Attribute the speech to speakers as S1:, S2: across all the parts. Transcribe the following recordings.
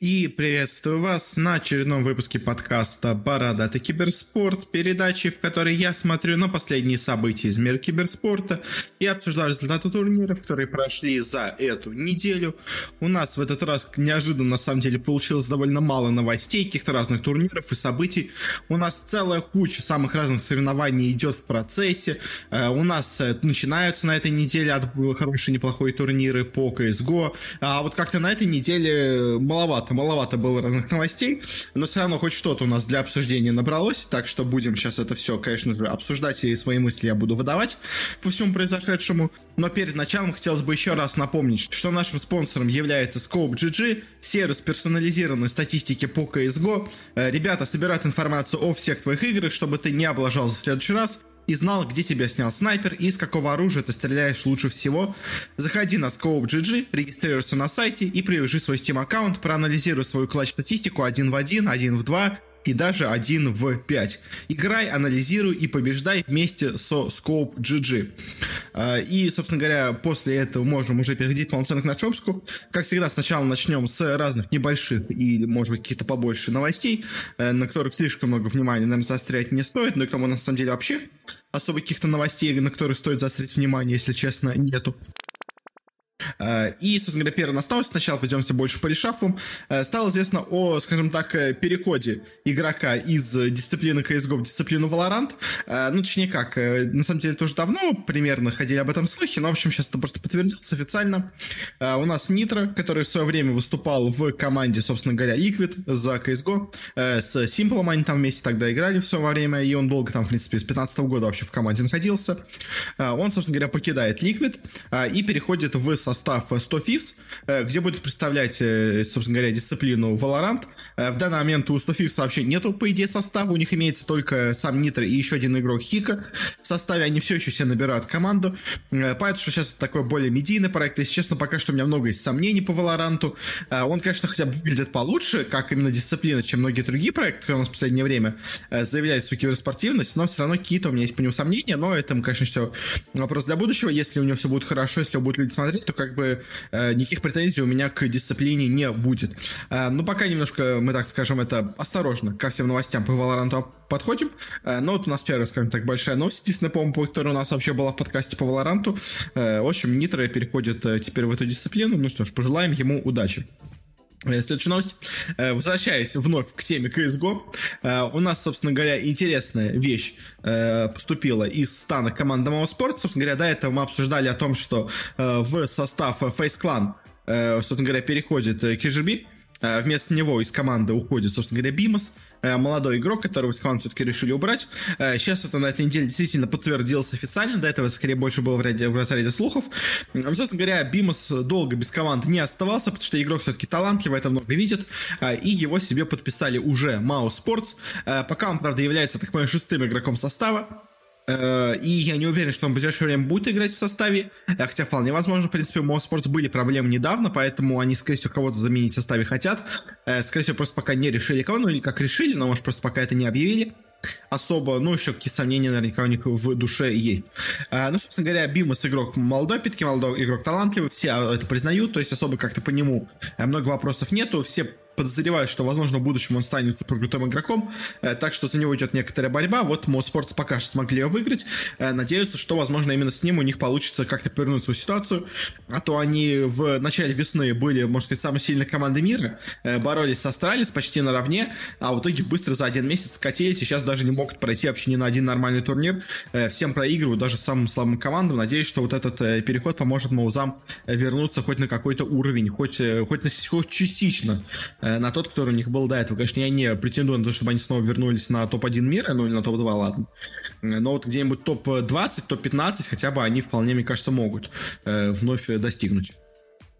S1: И приветствую вас на очередном выпуске подкаста «Бородатый киберспорт», передачи, в которой я смотрю на последние события из мира киберспорта и обсуждаю результаты турниров, которые прошли за эту неделю. У нас в этот раз неожиданно, на самом деле, получилось довольно мало новостей, каких-то разных турниров и событий. У нас целая куча самых разных соревнований идет в процессе. Э, у нас э, начинаются на этой неделе от хорошие, неплохие турниры по CSGO. А вот как-то на этой неделе маловато маловато, маловато было разных новостей, но все равно хоть что-то у нас для обсуждения набралось, так что будем сейчас это все, конечно же, обсуждать, и свои мысли я буду выдавать по всему произошедшему. Но перед началом хотелось бы еще раз напомнить, что нашим спонсором является Scope GG, сервис персонализированной статистики по CSGO. Э, ребята собирают информацию о всех твоих играх, чтобы ты не облажался в следующий раз, и знал, где тебя снял снайпер и из какого оружия ты стреляешь лучше всего. Заходи на Scope.gg, регистрируйся на сайте и привяжи свой Steam аккаунт, проанализируй свою клатч-статистику один в один, один в два, и даже 1 в 5. Играй, анализируй и побеждай вместе со Scope. А, и, собственно говоря, после этого можем уже переходить полноценно к нашему выпуску. Как всегда, сначала начнем с разных небольших или, может быть, каких-то побольше новостей, э, на которых слишком много внимания, наверное, заострять не стоит, но и к тому, на самом деле, вообще особо каких-то новостей, на которые стоит заострить внимание, если честно, нету. Э, и, собственно говоря, первый настал, сначала пойдемся больше по решафлам. Э, стало известно о, скажем так, э, переходе игрока из дисциплины CSGO в дисциплину Valorant. Ну, точнее как, на самом деле, тоже давно примерно ходили об этом слухи, но, в общем, сейчас это просто подтвердилось официально. У нас Нитро, который в свое время выступал в команде, собственно говоря, Liquid за CSGO. С Simple они там вместе тогда играли все время, и он долго там, в принципе, с 15 года вообще в команде находился. Он, собственно говоря, покидает Liquid и переходит в состав 100 Thieves, э, где будет представлять, э, собственно говоря, дисциплину Valorant. Э, в данный момент у 100 Thieves вообще нету, по идее, состава, у них имеется только сам Нитро и еще один игрок Хика в составе, они все еще себе набирают команду. Понятно, что сейчас это такой более медийный проект, если честно, пока что у меня много есть сомнений по Valorant. Он, конечно, хотя бы выглядит получше, как именно дисциплина, чем многие другие проекты, которые у нас в последнее время заявляют свою киберспортивность, но все равно какие-то у меня есть по нему сомнения, но это, конечно, все вопрос для будущего. Если у него все будет хорошо, если его будут люди смотреть, то как бы э, никаких претензий у меня к дисциплине не будет. Э, ну, пока немножко, мы так скажем, это осторожно ко всем новостям по Valorant подходим. Э, но вот у нас первая, скажем так, большая новость, единственная, по-моему, которая у нас вообще была в подкасте по Valorant. Э, в общем, Нитро переходит э, теперь в эту дисциплину. Ну что ж, пожелаем ему удачи. Э, следующая новость. Э, возвращаясь вновь к теме CSGO, э, у нас, собственно говоря, интересная вещь поступила из стана команды Mao Sport. Собственно говоря, до этого мы обсуждали о том, что в состав Face Clan, собственно говоря, переходит KGB. Вместо него из команды уходит, собственно говоря, Бимас. Э, молодой игрок, которого из команды все-таки решили убрать. Э, сейчас это на этой неделе действительно подтвердилось официально, до этого скорее больше было в, ряде, в разряде слухов. Собственно говоря, Бимос долго без команды не оставался, потому что игрок все-таки талантливый, это много видит, э, и его себе подписали уже Маус Спортс. Пока он, правда, является, так понимаю, шестым игроком состава, и я не уверен, что он в ближайшее время будет играть в составе. Э, хотя вполне возможно, в принципе, у Моуспортс были проблемы недавно, поэтому они, скорее всего, кого-то заменить в составе хотят. Э, скорее всего, просто пока не решили кого, ну или как решили, но, может, просто пока это не объявили особо, ну, еще какие сомнения наверняка у них в душе есть. ну, собственно говоря, Бимас игрок молодой, опять молодой игрок талантливый, все это признают, то есть особо как-то по нему много вопросов нету, все подозреваю, что, возможно, в будущем он станет суперкрутым игроком, э, так что за него идет некоторая борьба. Вот mousesports пока что смогли ее выиграть. Э, надеются, что, возможно, именно с ним у них получится как-то повернуть свою ситуацию. А то они в начале весны были, можно сказать, самой сильной командой мира, э, боролись с Astralis почти наравне, а в итоге быстро за один месяц скатились и сейчас даже не могут пройти вообще ни на один нормальный турнир. Всем проигрывают, даже самым слабым командам. Надеюсь, что вот этот переход поможет Маузам вернуться хоть на какой-то уровень, хоть, хоть, на, хоть частично на тот, который у них был до этого. Конечно, я не претендую на то, чтобы они снова вернулись на топ-1 мира, ну или на топ-2, ладно. Э, но вот где-нибудь топ-20, топ-15 хотя бы они вполне, мне кажется, могут э, вновь достигнуть.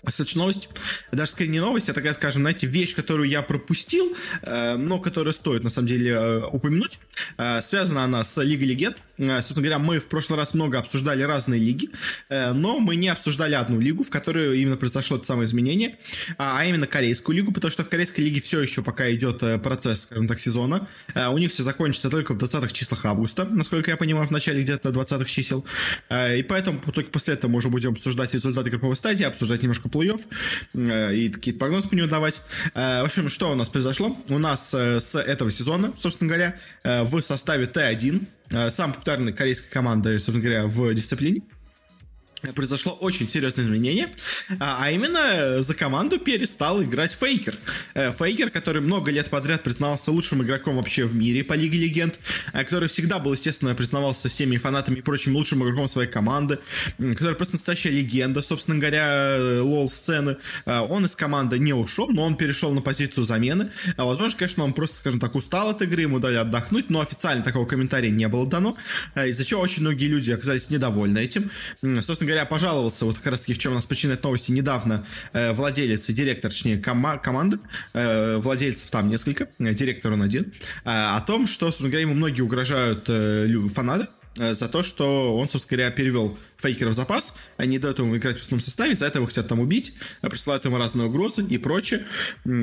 S1: Следующая новость, даже скорее не новость, а такая, скажем, знаете, вещь, которую я пропустил, э, но которая стоит, на самом деле, э, упомянуть. Э, связана она с Лигой Легенд. Э, собственно говоря, мы в прошлый раз много обсуждали разные лиги, но мы не обсуждали одну лигу, в которой именно произошло это самое изменение, а, а именно Корейскую лигу, потому что в Корейской лиге все еще пока идет процесс, скажем так, сезона. У них все закончится только в 20-х числах августа, насколько я понимаю, в начале где-то 20-х чисел. И поэтому только после этого мы уже будем обсуждать результаты групповой стадии, обсуждать немножко немножко плей-офф э, и какие-то прогнозы по нему давать. Э, в общем, что у нас произошло? У нас э, с этого сезона, собственно говоря, в составе Т1, э, самой популярной корейской команды, собственно говоря, в дисциплине, произошло очень серьезное изменение, а, а именно за команду перестал играть Фейкер. Э, Фейкер, который много лет подряд признавался лучшим игроком вообще в мире по Лиге Легенд, э, который всегда был, естественно, признавался всеми фанатами и прочим лучшим игроком своей команды, который просто настоящая легенда, собственно говоря, лол-сцены. Э, он из команды не ушел, но он перешел на позицию замены. Возможно, конечно, он просто, скажем так, устал от игры, ему дали отдохнуть, но официально такого комментария не было дано, из-за чего очень многие люди оказались недовольны этим. Собственно говоря, пожаловался, вот как раз таки в чем у нас причина этой новости, недавно э, владелец и директор, точнее, кома- команды, э, владельцев там несколько, э, директор он один, э, о том, что, собственно говоря, ему многие угрожают э, фанаты, за то, что он, собственно говоря, перевел фейкера в запас, они дают ему играть в основном составе, за это его хотят там убить, э, присылают ему разные угрозы и прочее,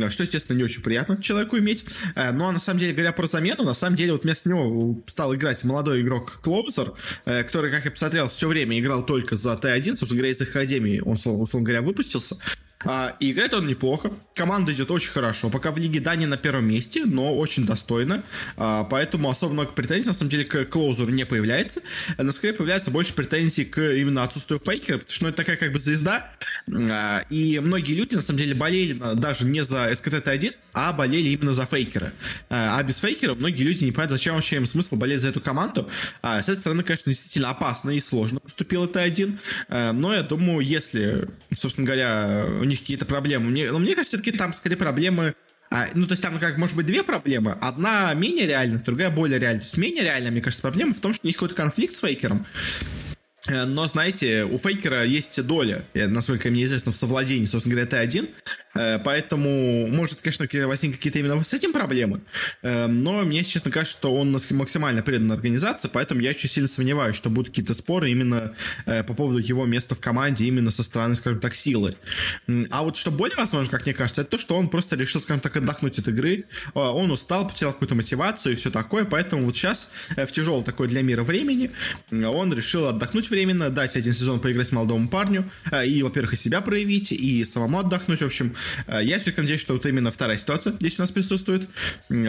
S1: что, естественно, не очень приятно человеку иметь. Э, но, на самом деле, говоря про замену, на самом деле, вот вместо него стал играть молодой игрок Клоузер, который, как я посмотрел, все время играл только за T1, собственно говоря, из Академии он, условно говоря, выпустился. А, и играет он неплохо. Команда идет очень хорошо. Пока в Лиге, да, не на первом месте, но очень достойно. А, поэтому особо много претензий, на самом деле, к Клоузеру не появляется. Но скорее появляется больше претензий к именно отсутствию Фейкера, потому что ну, это такая как бы звезда. А, и многие люди, на самом деле, болели даже не за СКТ-1, а болели именно за фейкера. А без фейкера многие люди не понимают, зачем вообще им смысл болеть за эту команду. С этой стороны, конечно, действительно опасно и сложно поступил Т1. Но я думаю, если, собственно говоря, у них них какие-то проблемы. Мне, но мне кажется, все-таки там скорее проблемы а, ну, то есть там как может быть две проблемы. Одна менее реальна, другая более реальна. То есть менее реальная, мне кажется, проблема в том, что у них какой-то конфликт с фейкером. Э, но, знаете, у фейкера есть доля, насколько мне известно, в совладении, собственно говоря, Т1. Э, поэтому, может, конечно, возникли какие-то именно с этим проблемы. Но мне, честно кажется, что он максимально предан организации, поэтому я очень сильно сомневаюсь, что будут какие-то споры именно по поводу его места в команде, именно со стороны, скажем так, силы. А вот что более возможно, как мне кажется, это то, что он просто решил, скажем так, отдохнуть от игры. Он устал, потерял какую-то мотивацию и все такое, поэтому вот сейчас в тяжелом такой для мира времени он решил отдохнуть временно, дать один сезон поиграть молодому парню, э, и, во-первых, и себя проявить, и самому отдохнуть, в общем. Э, я все-таки надеюсь, что вот именно вторая ситуация здесь у нас присутствует.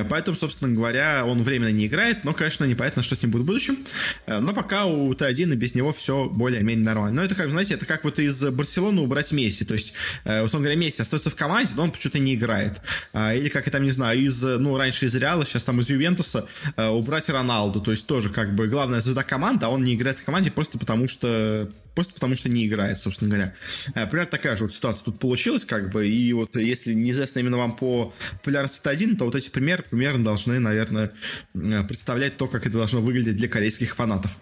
S1: Поэтому, собственно говоря, он временно не играет, но, конечно, непонятно, что с ним будет в будущем. Э, но пока у Т1 и без него все более-менее нормально. Но это как, знаете, это как вот из Барселоны убрать Месси. То есть, условно говоря, Месси остается в команде, но он почему-то не играет. Или, как я там, не знаю, из, ну, раньше из Реала, сейчас там из Ювентуса убрать Роналду. То есть тоже как бы главная звезда команды, а он не играет в команде просто потому что просто потому что не играет, собственно говоря. Э, примерно такая же вот ситуация тут получилась, как бы, и вот если неизвестно именно вам по популярности Т1, то вот эти примеры примерно должны, наверное, э, представлять то, как это должно выглядеть для корейских фанатов.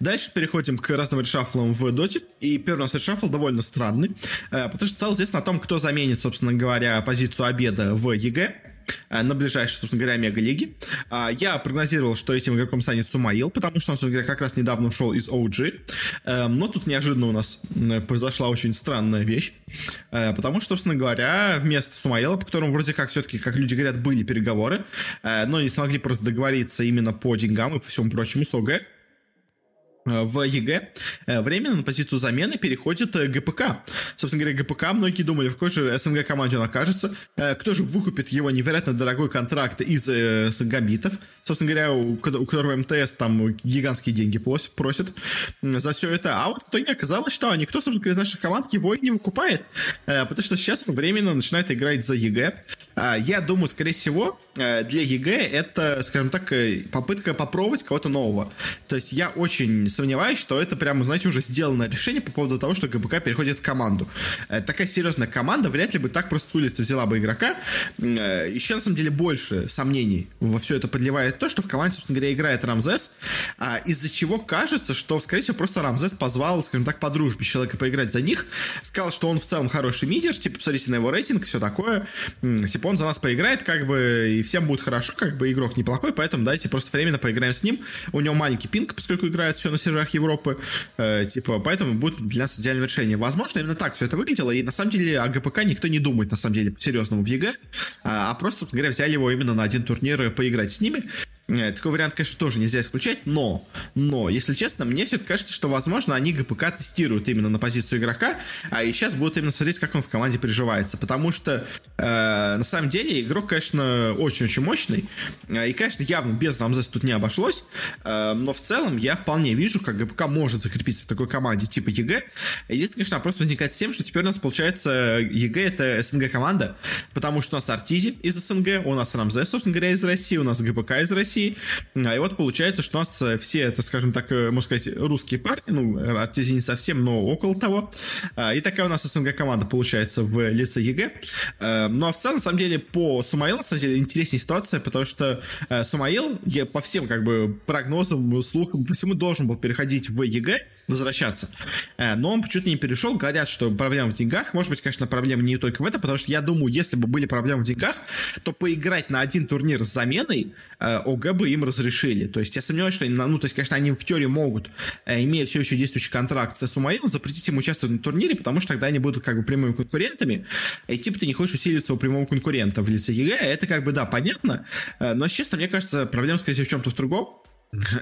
S1: Дальше переходим к разным решафлам в Доте, и первый у нас решафл довольно странный, э, потому что стало известно о том, кто заменит, собственно говоря, позицию Абеда в EG, на ближайшей, собственно говоря, Омега-лиге. А, я прогнозировал, что этим игроком станет Сумаил, потому что он, собственно говоря, как раз недавно ушел из OG. Эм, но тут неожиданно у нас произошла очень странная вещь, э, потому что, собственно говоря, вместо Сумаила, по которому вроде как все-таки, как люди говорят, были переговоры, э, но не смогли просто договориться именно по деньгам и по всему прочему с OG, Э, в EG э, временно на позицию замены переходит э, ГПК. Собственно говоря, ГПК, многие думали, в какой же СНГ команде он окажется, кто же выкупит его невероятно дорогой контракт из э, гамбитов, собственно говоря, у, у которого МТС там гигантские деньги просит за все это. А вот в итоге оказалось, что никто, собственно говоря, наших команд его не выкупает, потому что сейчас он временно начинает играть за EG. Я думаю, скорее всего, для EG это, скажем так, попытка попробовать кого-то нового. То есть я очень сомневаюсь, что это прямо, знаете, уже сделанное решение по поводу того, что ГБК переходит в команду. Э, такая серьезная команда вряд ли бы так просто с взяла бы игрока. Э, еще, на самом деле, больше сомнений во все это подливает то, что в команде, собственно говоря, играет Рамзес, а, из-за чего кажется, что, скорее всего, просто Рамзес позвал, скажем так, по дружбе человека поиграть за них, сказал, что он в целом хороший мидер, типа, посмотрите на его рейтинг, все такое, типа, он за нас поиграет, как бы, и всем будет хорошо, как бы, игрок неплохой, поэтому давайте просто временно поиграем с ним. У него маленький пинг, поскольку играет все на серверах Европы, э, типа, поэтому будет для нас идеальное решение. Возможно, именно так все это выглядело, и на самом деле о ГПК никто не думает, на самом деле, по-серьезному в EG, а, а просто, говоря, взяли его именно на один турнир поиграть с ними. Э, такой вариант, конечно, тоже нельзя исключать, но, но, если честно, мне все-таки кажется, что, возможно, они ГПК тестируют именно на позицию игрока, а и сейчас будут именно смотреть, как он в команде приживается, потому что, э, на самом деле, игрок, конечно, очень-очень мощный, э, и, конечно, явно без Рамзеса тут не обошлось, э, но в целом я вполне вижу, как ГПК может закрепиться в такой команде типа EG. Единственное, конечно, вопрос возникает с тем, что теперь у нас, получается, EG это СНГ команда, потому что у нас Артизи из СНГ, у нас Рамзес, собственно говоря, из России, у нас ГПК из России, России. А, и вот получается, что у нас э, все, это, скажем так, э, можно сказать, русские парни, ну, Артизи не совсем, но около того. А, и такая у нас СНГ команда получается в лице EG. А, ну, а в целом, на самом деле, по Сумаилу, на самом деле, интереснее ситуация, потому что э, Сумаил, по всем, как бы, прогнозам, слухам, по всему должен был переходить в EG, возвращаться. Э, но он почему-то не перешел. Говорят, что проблема в деньгах. Может быть, конечно, проблема не только в этом, потому что я думаю, если бы были проблемы в деньгах, то поиграть на один турнир с заменой э, OG бы им разрешили. То есть я сомневаюсь, что они, ну, то есть, конечно, они в теории могут, э, имея все еще действующий контракт с Сумаилом, запретить им участвовать на турнире, потому что тогда они будут как бы прямыми конкурентами. И типа ты не хочешь усилить своего прямого конкурента в лице EG. Это как бы, да, понятно. Но, честно, мне кажется, проблема, скорее всего, в чем-то в другом.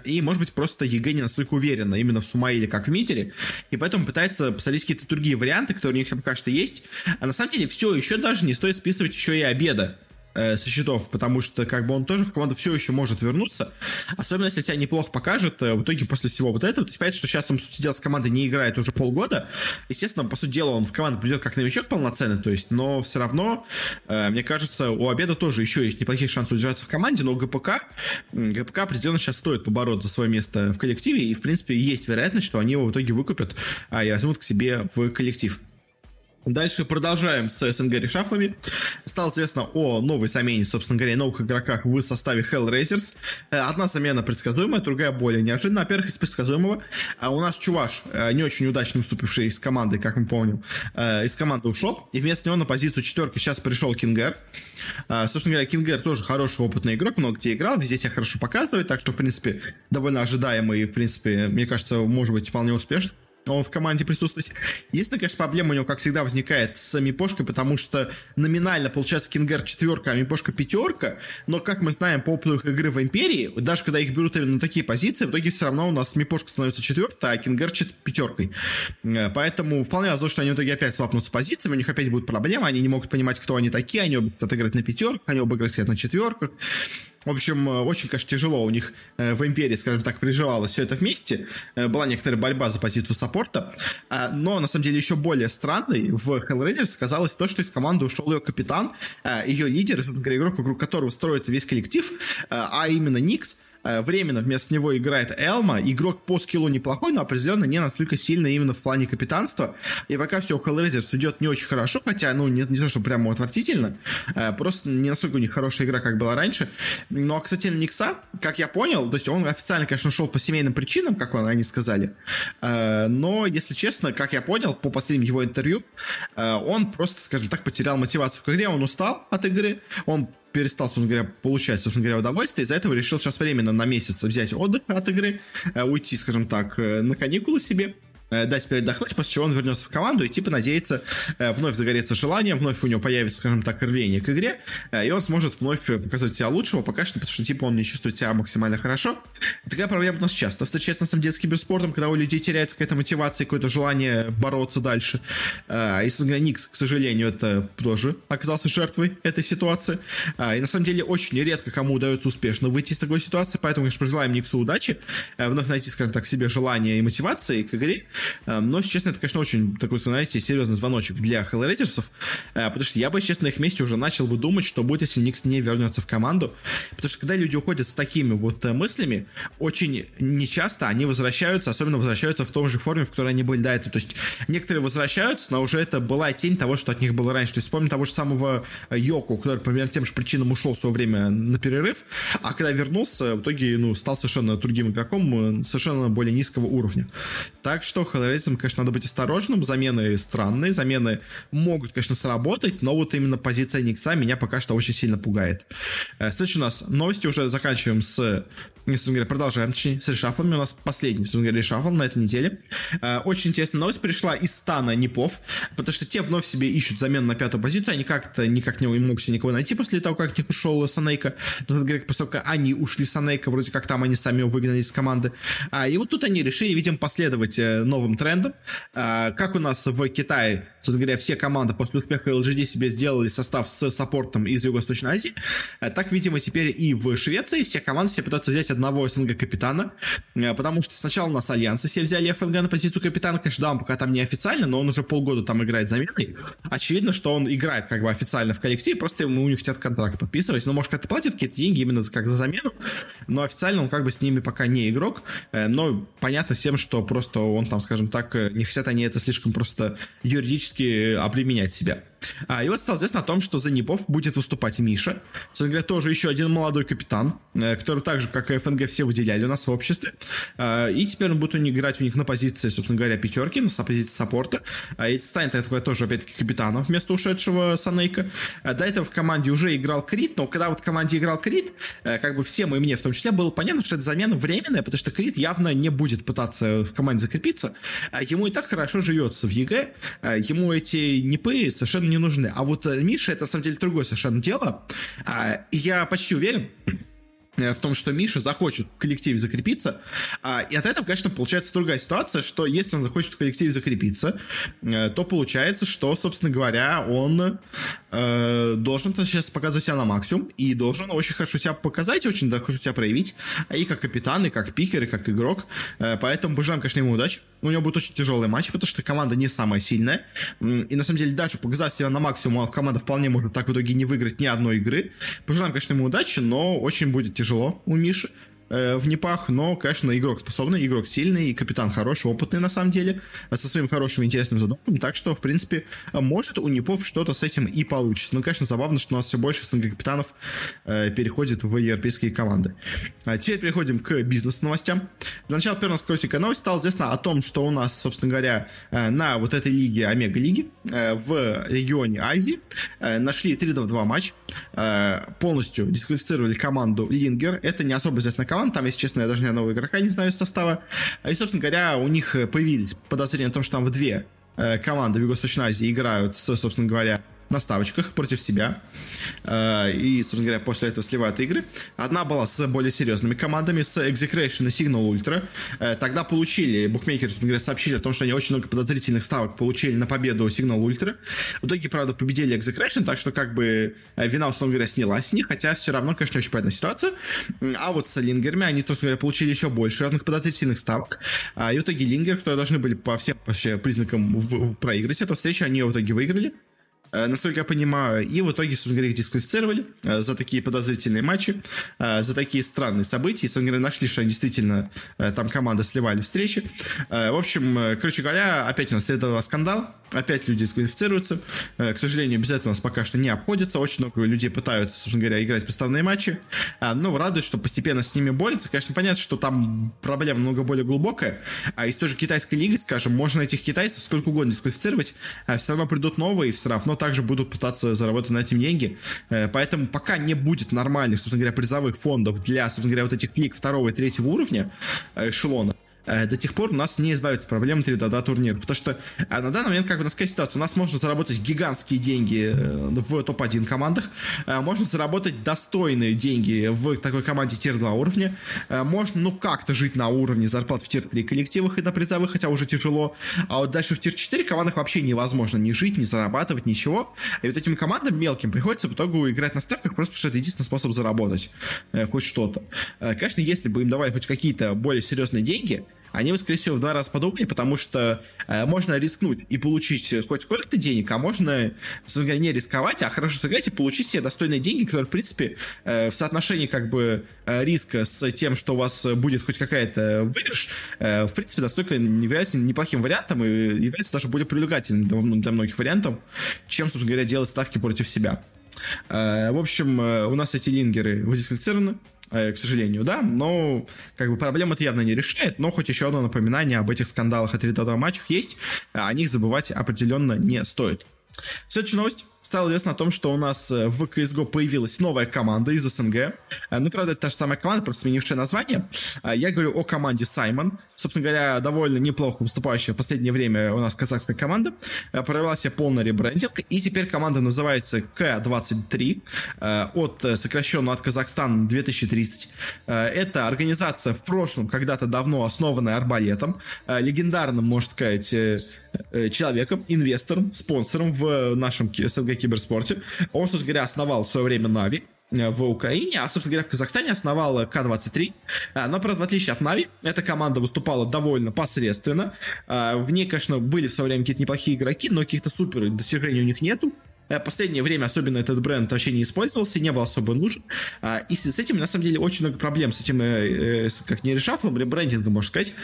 S1: И, может быть, просто EG не настолько уверена именно в Сумаиле, как в мидере, и поэтому пытается посмотреть какие-то другие варианты, которые у них, пока что есть. А на самом деле все, еще даже не стоит списывать еще и Абеда э, со счетов, потому что как бы он тоже в команду все еще может вернуться, особенно если себя неплохо покажет э, в итоге после всего вот этого, то есть понятно, что сейчас он, по сути дела, с командой не играет уже полгода, естественно, по сути дела, он в команду придет как новичок полноценный, то есть, но все равно, э, мне кажется, у Обеда тоже еще есть неплохие шансы удержаться в команде, но ГПК, ГПК определенно сейчас стоит побороться за свое место в коллективе, и, в принципе, есть вероятность, что они его в итоге выкупят а, и возьмут к себе в коллектив. Дальше продолжаем с СНГ решафлами. Стало известно о новой замене, собственно говоря, новых игроках в составе Hellraisers. Э, одна замена предсказуемая, другая более неожиданная. Во-первых, из предсказуемого. А у нас Чуваш, э, не очень удачно выступивший из команды, как мы помним, э, из команды ушел. И вместо него на позицию четверки сейчас пришел Кингер. Собственно говоря, Кингер тоже хороший опытный игрок, много где играл, везде себя хорошо показывает, так что, в принципе, довольно ожидаемый, в принципе, мне кажется, может быть вполне успешный он в команде присутствовать. Единственная, конечно, проблема у него, как всегда, возникает с Мипошкой, потому что номинально получается Кингер четверка, а Мипошка пятерка, но, как мы знаем по опыту их игры в Империи, даже когда их берут именно на такие позиции, в итоге все равно у нас Мипошка становится четвертой, а Кингер пятеркой. Э, поэтому вполне возможно, что они в итоге опять свапнутся позициями, у них опять будут проблемы, они не могут понимать, кто они такие, они оба отыграть на пятерках, они оба играть на четверках. В общем, э, очень, конечно, тяжело у них э, в Империи, скажем так, приживалось все это вместе. Э, была некоторая борьба за позицию саппорта. Но, на самом деле, еще более странной в Hellraisers оказалось то, что из команды ушел ее капитан, ее лидер, игрок, вокруг которого строится весь коллектив, а именно Никс, временно вместо него играет Элма. Игрок по скиллу неплохой, но определенно не настолько сильный именно в плане капитанства. И пока все у Hellraisers идет не очень хорошо, хотя, ну, не, не то, что прямо отвратительно, э, просто не настолько у них хорошая игра, как была раньше. Но, кстати, Никса, как я понял, то есть он официально, конечно, шел по семейным причинам, как он, они сказали, э, но, если честно, как я понял, по последним его интервью, он просто, скажем так, потерял мотивацию к игре, он устал от игры, он перестал, собственно говоря, получать, собственно говоря, удовольствие, из-за этого решил сейчас временно на месяц взять отдых от игры, э, уйти, скажем так, э, на каникулы себе, Э, дать передохнуть, после чего он вернется в команду и типа надеется э, вновь загореться желанием, вновь у него появится, скажем так, рвение к игре, э, и он сможет вновь показывать себя лучшего, пока что, потому что типа он не чувствует себя максимально хорошо. Такая проблема у нас часто встречается на самом деле с когда у людей теряется какая-то мотивация, какое-то желание бороться дальше. И, говоря, Никс, к сожалению, это тоже оказался жертвой этой ситуации. И на самом деле очень редко кому удается успешно выйти из такой ситуации, поэтому, конечно, пожелаем Никсу удачи, вновь найти, скажем так, себе желание и мотивации к игре. Эм, но, честно, это, конечно, очень такой, знаете, серьезный звоночек для Hellraisers'ов, э, потому что я бы, честно, их месте уже начал бы думать, что будет, если Никс не вернется в команду. Потому что когда люди уходят с такими вот э, мыслями, очень нечасто они возвращаются, особенно возвращаются в том же форме, в которой они были до этого. То есть некоторые возвращаются, но уже это была тень того, что от них было раньше. То есть вспомним того же самого э, Йоку, который, примерно, тем же причинам ушел в свое время на перерыв, а когда вернулся, в итоге, ну, стал совершенно другим игроком, совершенно более низкого уровня. Так что Hellraiser, конечно, надо быть осторожным. Замены странные, замены могут, конечно, сработать, но вот именно позиция Никса меня пока что очень сильно пугает. Э, следующий у нас новости, уже заканчиваем с собственно говоря, продолжаем, точнее, с решафлами. У нас последний, собственно говоря, решафл на этой неделе. Э, очень интересная новость пришла из стана Непов, потому что те вновь себе ищут замену на пятую позицию. Они как-то никак не могут себе никого найти после того, как от них ушел Санейка. Собственно говоря, после того, как они ушли Санейка, вроде как там они сами его выгнали из команды. А, и вот тут они решили, видимо, последовать э, новым трендам. А, как у нас в Китае, собственно говоря, все команды после успеха LGD себе сделали состав с саппортом из Юго-Восточной Азии, э, так, видимо, теперь и в Швеции все команды себе пытаются взять одного СНГ капитана, э, потому что сначала у нас Альянсы все взяли ФНГ на позицию капитана, конечно, да, он пока там не официально, но он уже полгода там играет заменой. Очевидно, что он играет как бы официально в коллективе, просто ему у них хотят контракт подписывать. Ну, может, как-то платят какие-то деньги именно как за замену, но официально он как бы с ними пока не игрок. Э, но понятно всем, что просто он там, скажем так, э, не хотят они это слишком просто юридически обременять себя. А, и вот стало известно о том, что за Непов будет выступать Миша. Собственно говоря, тоже еще один молодой капитан, э, который так же, как и ФНГ, все выделяли у нас в обществе. А, и теперь он будет у них играть у них на позиции, собственно говоря, пятерки, на позиции саппорта. А, и станет такой тоже, опять-таки, капитаном вместо ушедшего Санейка. А, до этого в команде уже играл Крит, но когда вот в команде играл Крит, э, как бы всем и мне в том числе было понятно, что это замена временная, потому что Крит явно не будет пытаться в команде закрепиться. Ему и так хорошо живется в EG, ему эти NiP'ы совершенно не нужны. А вот э, Миша это на самом деле другое совершенно дело. А, я почти уверен, Э, в том, что Миша захочет в коллективе закрепиться. А, и от этого, конечно, получается другая ситуация, что если он захочет в коллективе закрепиться, э, то получается, что, собственно говоря, он должен сейчас показывать себя на максимум и должен очень хорошо себя показать, очень хорошо себя проявить, и как капитан, и как пикер, и как игрок. Поэтому пожелаем, конечно, ему удачи. У него будет очень тяжелый матч, потому что команда не самая сильная. И на самом деле, даже показав себя на максимум, а команда вполне может так в итоге не выиграть ни одной игры. Пожелаем, конечно, ему удачи, но очень будет тяжело у Миши э, в Непах, но, конечно, игрок способный, игрок сильный, и капитан хороший, опытный на самом деле, со своим хорошим интересным задумком, так что, в принципе, может у Непов что-то с этим и получится. Ну, конечно, забавно, что у нас все больше СНГ капитанов э, переходит в европейские команды. А теперь переходим к бизнес-новостям. Для начала, первая коротенькая новость стало известно о том, что у нас, собственно говоря, э, на вот этой лиге, Омега-лиги, э, в регионе Азии э, нашли 3 2 матч, э, полностью дисквалифицировали команду Лингер. Это не особо известная команда, команд. Там, если честно, я даже ни одного игрока не знаю из состава. И, собственно говоря, у них появились подозрения о том, что там в две э, команды в Юго-Восточной Азии играют собственно говоря, на ставочках против себя. Э, и, собственно говоря, после этого сливают игры. Одна была с более серьезными командами, с Execration и Signal Ultra. Э, тогда получили, букмекеры, собственно говоря, сообщили о том, что они очень много подозрительных ставок получили на победу Signal Ultra. В итоге, правда, победили Execration, так что как бы э, вина, условно говоря, снялась с них, хотя все равно, конечно, очень понятная ситуация. А вот с Лингерами они, то, говоря, получили еще больше разных подозрительных ставок. И в итоге Лингер, которые должны были по всем вообще признакам в, в проиграть эту встречу, они в итоге выиграли. Э, насколько я понимаю, и в итоге, собственно их дисквалифицировали э, за такие подозрительные матчи, э, за такие странные события. Собственно говоря, нашли, что действительно там команды сливали встречи. В общем, короче говоря, опять у нас следовал скандал, Опять люди дисквалифицируются. К сожалению, без этого у нас пока что не обходится. Очень много людей пытаются, собственно говоря, играть поставные матчи. Но радует, что постепенно с ними борются. Конечно, понятно, что там проблема много более глубокая. А из той же китайской лиги, скажем, можно этих китайцев сколько угодно дисквалифицировать, а все равно придут новые, все равно также будут пытаться заработать на этим деньги. Э, поэтому пока не будет нормальных, собственно говоря, призовых фондов для, собственно говоря, вот этих клик второго и третьего уровня э, эшелона, до тех пор у нас не избавится от проблемы tier-3 турниров. Потому что э, на данный момент, как бы, у нас такая ситуация, у нас можно заработать гигантские деньги э, в топ-1 командах, можно заработать достойные деньги в такой команде tier-2 уровня, можно, ну, как-то жить на уровне зарплат в tier-3 коллективах и на призовых, хотя уже тяжело, а вот дальше в tier-4 командах вообще невозможно ни жить, ни зарабатывать, ничего. И вот этим командам мелким приходится в итоге играть на ставках, просто потому что это единственный способ заработать хоть что-то. Конечно, если бы им давали хоть какие-то более серьезные деньги, они скорее всего, в два раза подобнее, потому что э, можно рискнуть и получить хоть сколько-то денег, а можно, говоря, не рисковать, а хорошо сыграть и получить себе достойные деньги, которые, в принципе, э, в соотношении как бы э, риска с тем, что у вас будет хоть какая-то выигрыш, э, в принципе, настолько является неплохим вариантом и является даже более привлекательным для многих вариантов, чем, собственно говоря, делать ставки против себя. Э, в общем, э, у нас эти лингеры дисквалифицированы, Э, к сожалению, да, но как бы проблема это явно не решает, но хоть еще одно напоминание об этих скандалах от 3 матчах есть, а о них забывать определенно не стоит. Следующая новость стало известно о том, что у нас э, в CSGO появилась новая команда из СНГ. Э, ну, правда, это та же самая команда, просто сменившая название. Э, я говорю о команде Саймон. Собственно говоря, довольно неплохо выступающая в последнее время у нас казахская команда. Провела себе полный ребрендинг, и теперь команда называется К-23, от сокращенно от Казахстана 2030. Это организация в прошлом, когда-то давно основанная арбалетом, легендарным, можно сказать, человеком, инвестором, спонсором в нашем СНГ киберспорте. Он, собственно говоря, основал в свое время Нави э, в Украине, а, собственно говоря, в Казахстане основал К-23. Э, но, правда, в отличие от Нави, эта команда выступала довольно посредственно. Э, в ней, конечно, были в свое время какие-то неплохие игроки, но каких-то супер достижений у них нету. Э, последнее время особенно этот бренд вообще не использовался, не был особо нужен. А, и с этим, на самом деле, очень много проблем с этим, э, э, как не решафлом, ребрендингом, можно сказать.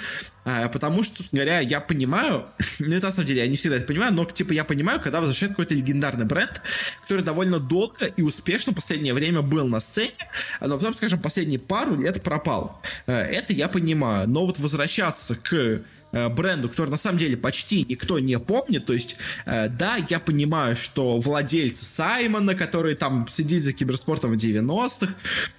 S1: А, потому что, говоря, я понимаю, ну, это на самом деле, я не всегда это понимаю, но, типа, я понимаю, когда возвращает какой-то легендарный бренд, который довольно долго и успешно в последнее время был на сцене, но потом, скажем, последние пару лет пропал. Это я понимаю. Но вот возвращаться к бренду, который на самом деле почти никто не помнит. То есть, э, да, я понимаю, что владельцы Саймона, которые там следили за киберспортом в 90-х,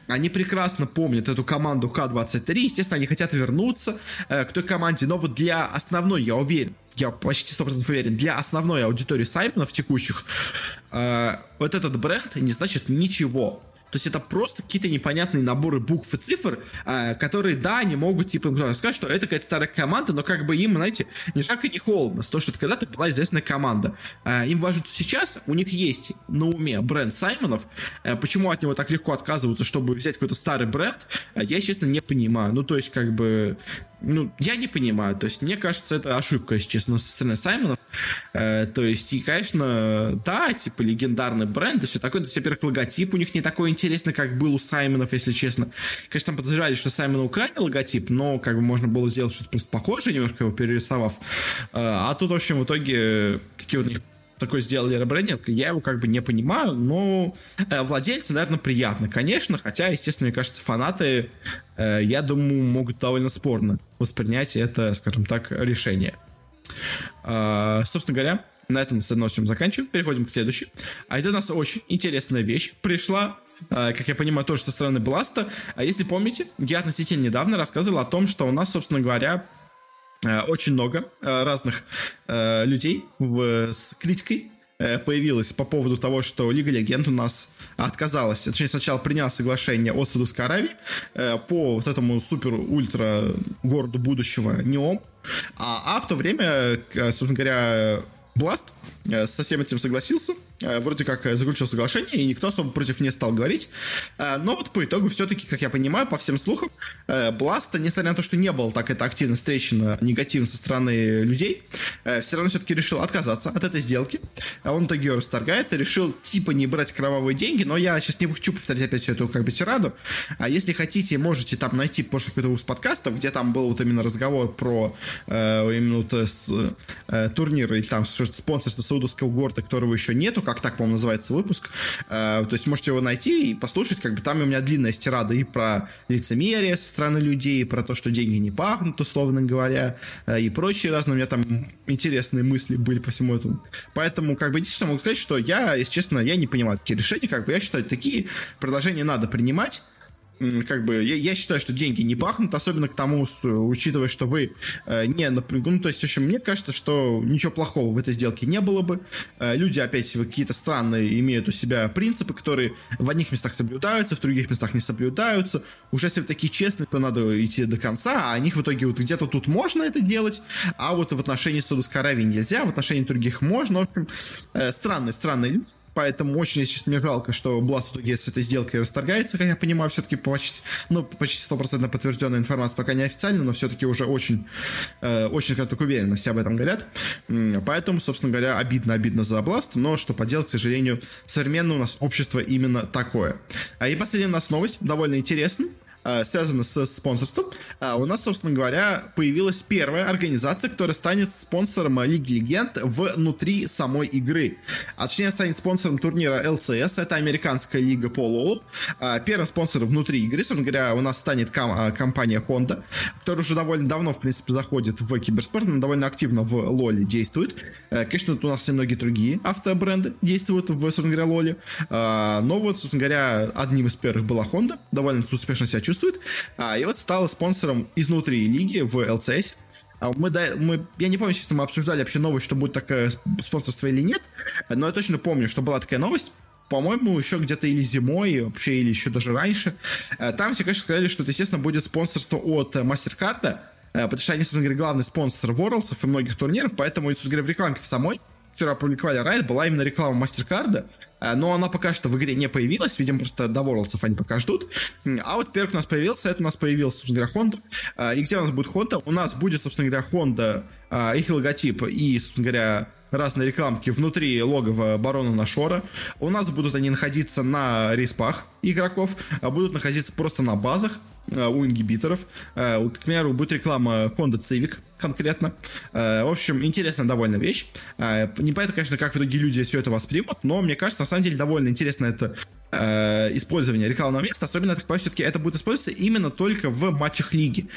S1: они прекрасно помнят эту команду К-23. Естественно, они хотят вернуться э, к той команде. Но вот для основной, я уверен, я почти 100% уверен, для основной аудитории Саймонов текущих, э, вот этот бренд не значит ничего. То есть это просто какие-то непонятные наборы букв и цифр, э, которые, да, они могут, типа, сказать, что это какая-то старая команда, но как бы им, знаете, ни жарко, ни холодно. С того, что это когда-то была известная команда. Э, им важно, что сейчас у них есть на уме бренд Саймонов. Э, почему от него так легко отказываются, чтобы взять какой-то старый бренд, э, я, честно, не понимаю. Ну, то есть, как бы, ну, я не понимаю. То есть, мне кажется, это ошибка, если честно, со стороны Саймонов. Э, то есть, и, конечно, да, типа, легендарный бренд и все такое. То есть, во-первых, логотип у них не такой интересный, как был у Саймонов, если честно. Конечно, там подозревали, что Саймон украли логотип, но, как бы, можно было сделать что-то просто похожее, немножко его перерисовав. Э, а тут, в общем, в итоге такие вот у них такой сделали ребрендинг, я его как бы не понимаю, но э, владельцы, наверное, приятно, конечно, хотя, естественно, мне кажется, фанаты, э, я думаю, могут довольно спорно воспринять это, скажем так, решение. Э, собственно говоря, на этом с одной заканчиваем, переходим к следующей. А это у нас очень интересная вещь. Пришла э, как я понимаю, тоже со стороны Бласта. А если помните, я относительно недавно рассказывал о том, что у нас, собственно говоря, очень много э, разных э, людей с критикой появилось по поводу того, что Лига Легенд у нас отказалась, точнее сначала приняла соглашение от Саудовской Аравии по вот этому супер-ультра городу будущего Неом, а, а в то время, собственно говоря, Blast со всем этим согласился, Э, вроде как заключил соглашение, и никто особо против не стал говорить. Э, но вот по итогу все-таки, как я понимаю, по всем слухам, э, Бласта, несмотря на то, что не был так это активно встречено негативно со стороны людей, все равно все-таки решил отказаться от этой сделки. А он в итоге ее расторгает и решил типа не брать кровавые деньги, но я сейчас не хочу повторять опять всю эту как бы тираду. А если хотите, можете там найти позже какой-то выпуск где там был вот именно разговор про э, именно вот, э, турнир или там спонсорство саудовского города, которого еще нету, как так, по-моему, называется выпуск. Э, то есть можете его найти и послушать, как бы там у меня длинная стирада и про лицемерие со стороны людей, и про то, что деньги не пахнут, условно говоря, э, и прочие разные. У меня там интересные мысли были по всему этому. Поэтому, как бы, единственное, могу сказать, что я, если честно, я не понимаю такие решения, как бы, я считаю, такие предложения надо принимать, как бы, я, я считаю, что деньги не пахнут, особенно к тому, учитывая, что вы э, не напрягу. Ну, то есть, в общем, мне кажется, что ничего плохого в этой сделке не было бы. Э, люди, опять, какие-то странные имеют у себя принципы, которые в одних местах соблюдаются, в других местах не соблюдаются. Уже если вы такие честные, то надо идти до конца, а о них в итоге вот где-то тут можно это делать, а вот в отношении Саудовской Аравии нельзя, в отношении других можно. В общем, э, странные, странные люди поэтому очень, честно, мне жалко, что Blast в итоге с этой сделкой расторгается, как я понимаю, все-таки почти, ну, почти стопроцентно подтвержденная информация, пока не официально, но все-таки уже очень, э, очень, как так уверенно все об этом говорят. Поэтому, собственно говоря, обидно, обидно за Blast, но что поделать, к сожалению, современное у нас общество именно такое. А и последняя у нас новость, довольно интересная. Связано с спонсорством. У нас, собственно говоря, появилась первая организация, которая станет спонсором Лиги Легенд внутри самой игры. А точнее, станет спонсором турнира LCS, это американская лига по лолу. Первым спонсором внутри игры, собственно говоря, у нас станет ком- компания Honda, которая уже довольно давно, в принципе, заходит в киберспорт, но довольно активно в лоле действует. Конечно, у нас и многие другие автобренды действуют в, собственно говоря, лоле. Но вот, собственно говоря, одним из первых была Honda, довольно успешно себя чувствует, а, и вот стала спонсором изнутри лиги в LCS. А мы, да, мы, я не помню, честно, мы обсуждали вообще новость, что будет такое спонсорство или нет, но я точно помню, что была такая новость, по-моему, еще где-то или зимой, вообще, или еще даже раньше. Э, там все, конечно, сказали, что это, естественно, будет спонсорство от MasterCard, э, потому что они, собственно говоря, главный спонсор Worlds и многих турниров, поэтому, собственно говоря, в рекламке в самой которую опубликовали Riot, была именно реклама Мастеркарда, э, но она пока что в игре не появилась, видимо, просто до Worlds они пока ждут. А вот первый у нас появился, это у нас появился, собственно говоря, Honda. Э, и где у нас будет Honda? У нас будет, собственно говоря, Honda, э, их логотип и, собственно говоря, разные рекламки внутри логова барона Нашора. У нас будут они находиться на респах игроков, а будут находиться просто на базах, Э, у ингибиторов. Э, к примеру, будет реклама Honda Civic конкретно. Э, в общем, интересная довольно вещь. Непонятно, конечно, как в итоге люди все это воспримут, но мне кажется, на самом деле довольно интересно это э, использования рекламного места, особенно, я так все-таки это будет использоваться именно только в матчах лиги.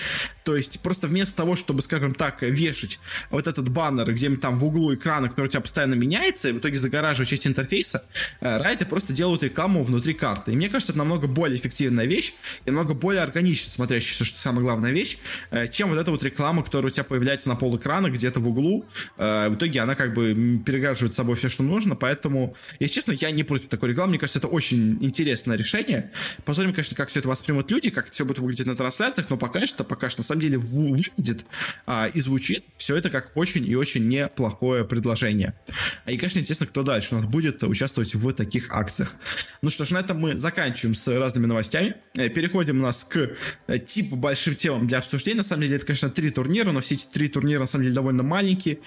S1: То есть просто вместо того, чтобы, скажем так, вешать вот этот баннер где-нибудь там в углу экрана, который у тебя постоянно меняется, и в итоге загораживать часть интерфейса, э, райты просто делают рекламу внутри карты. И мне кажется, это намного более эффективная вещь и намного более органично смотрящаяся, что самая главная вещь, э, чем вот эта вот реклама, которая у тебя появляется на пол экрана где-то в углу. В итоге она как бы перегаживает собой все, что нужно, поэтому, если честно, я не против такой рекламы. Мне кажется, это очень интересное решение. Посмотрим, конечно, как все это воспримут люди, как все будет выглядеть на трансляциях, но пока что, пока что, на самом деле, выглядит а, и звучит все это как очень и очень неплохое предложение. И, конечно, интересно, кто дальше у нас будет участвовать в таких акциях. Ну что ж, на этом мы заканчиваем с разными новостями. Э, переходим у нас к э, типу большим темам для обсуждения. На самом деле, это, конечно, три турнира, но все эти три турнира, на самом деле, довольно маленькие.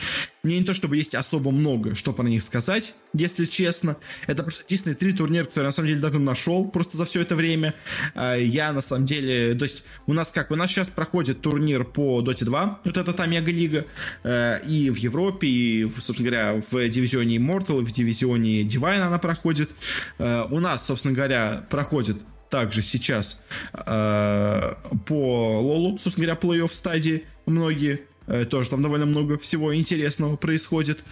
S1: Мне не то, чтобы есть особо много, что про них сказать, если честно. Это просто единственные три турнира, которые, на самом деле, давно нашел просто за все это время. А, я, на самом деле, то есть, у нас как, у нас сейчас проходит турнир по Dota 2, вот эта Омега Лига, э, и в Европе, и, собственно говоря, в дивизионе Immortal, в дивизионе Divine она проходит. Э, у нас, собственно говоря, проходит также сейчас э, по Лолу, собственно говоря, плей-офф стадии многие тоже там довольно много всего интересного происходит.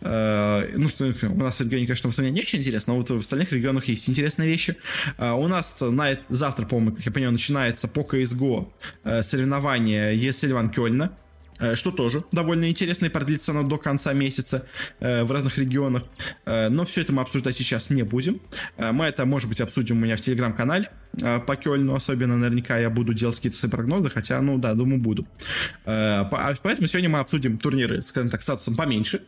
S1: Э, ну, у нас в регионе, конечно, в остальном не очень интересно, но вот в остальных регионах есть интересные вещи. Э, у нас на завтра, по-моему, как я понимаю, начинается по CSGO соревнование ESL Кёльна. Э, что тоже довольно интересно и продлится оно до конца месяца э, в разных регионах. Э, но все это мы обсуждать сейчас не будем. Мы это, может быть, обсудим у меня в телеграм-канале по Кёльну особенно. Наверняка я буду делать какие-то свои прогнозы, хотя, ну да, думаю, буду. А поэтому сегодня мы обсудим турниры, скажем так, статусом поменьше.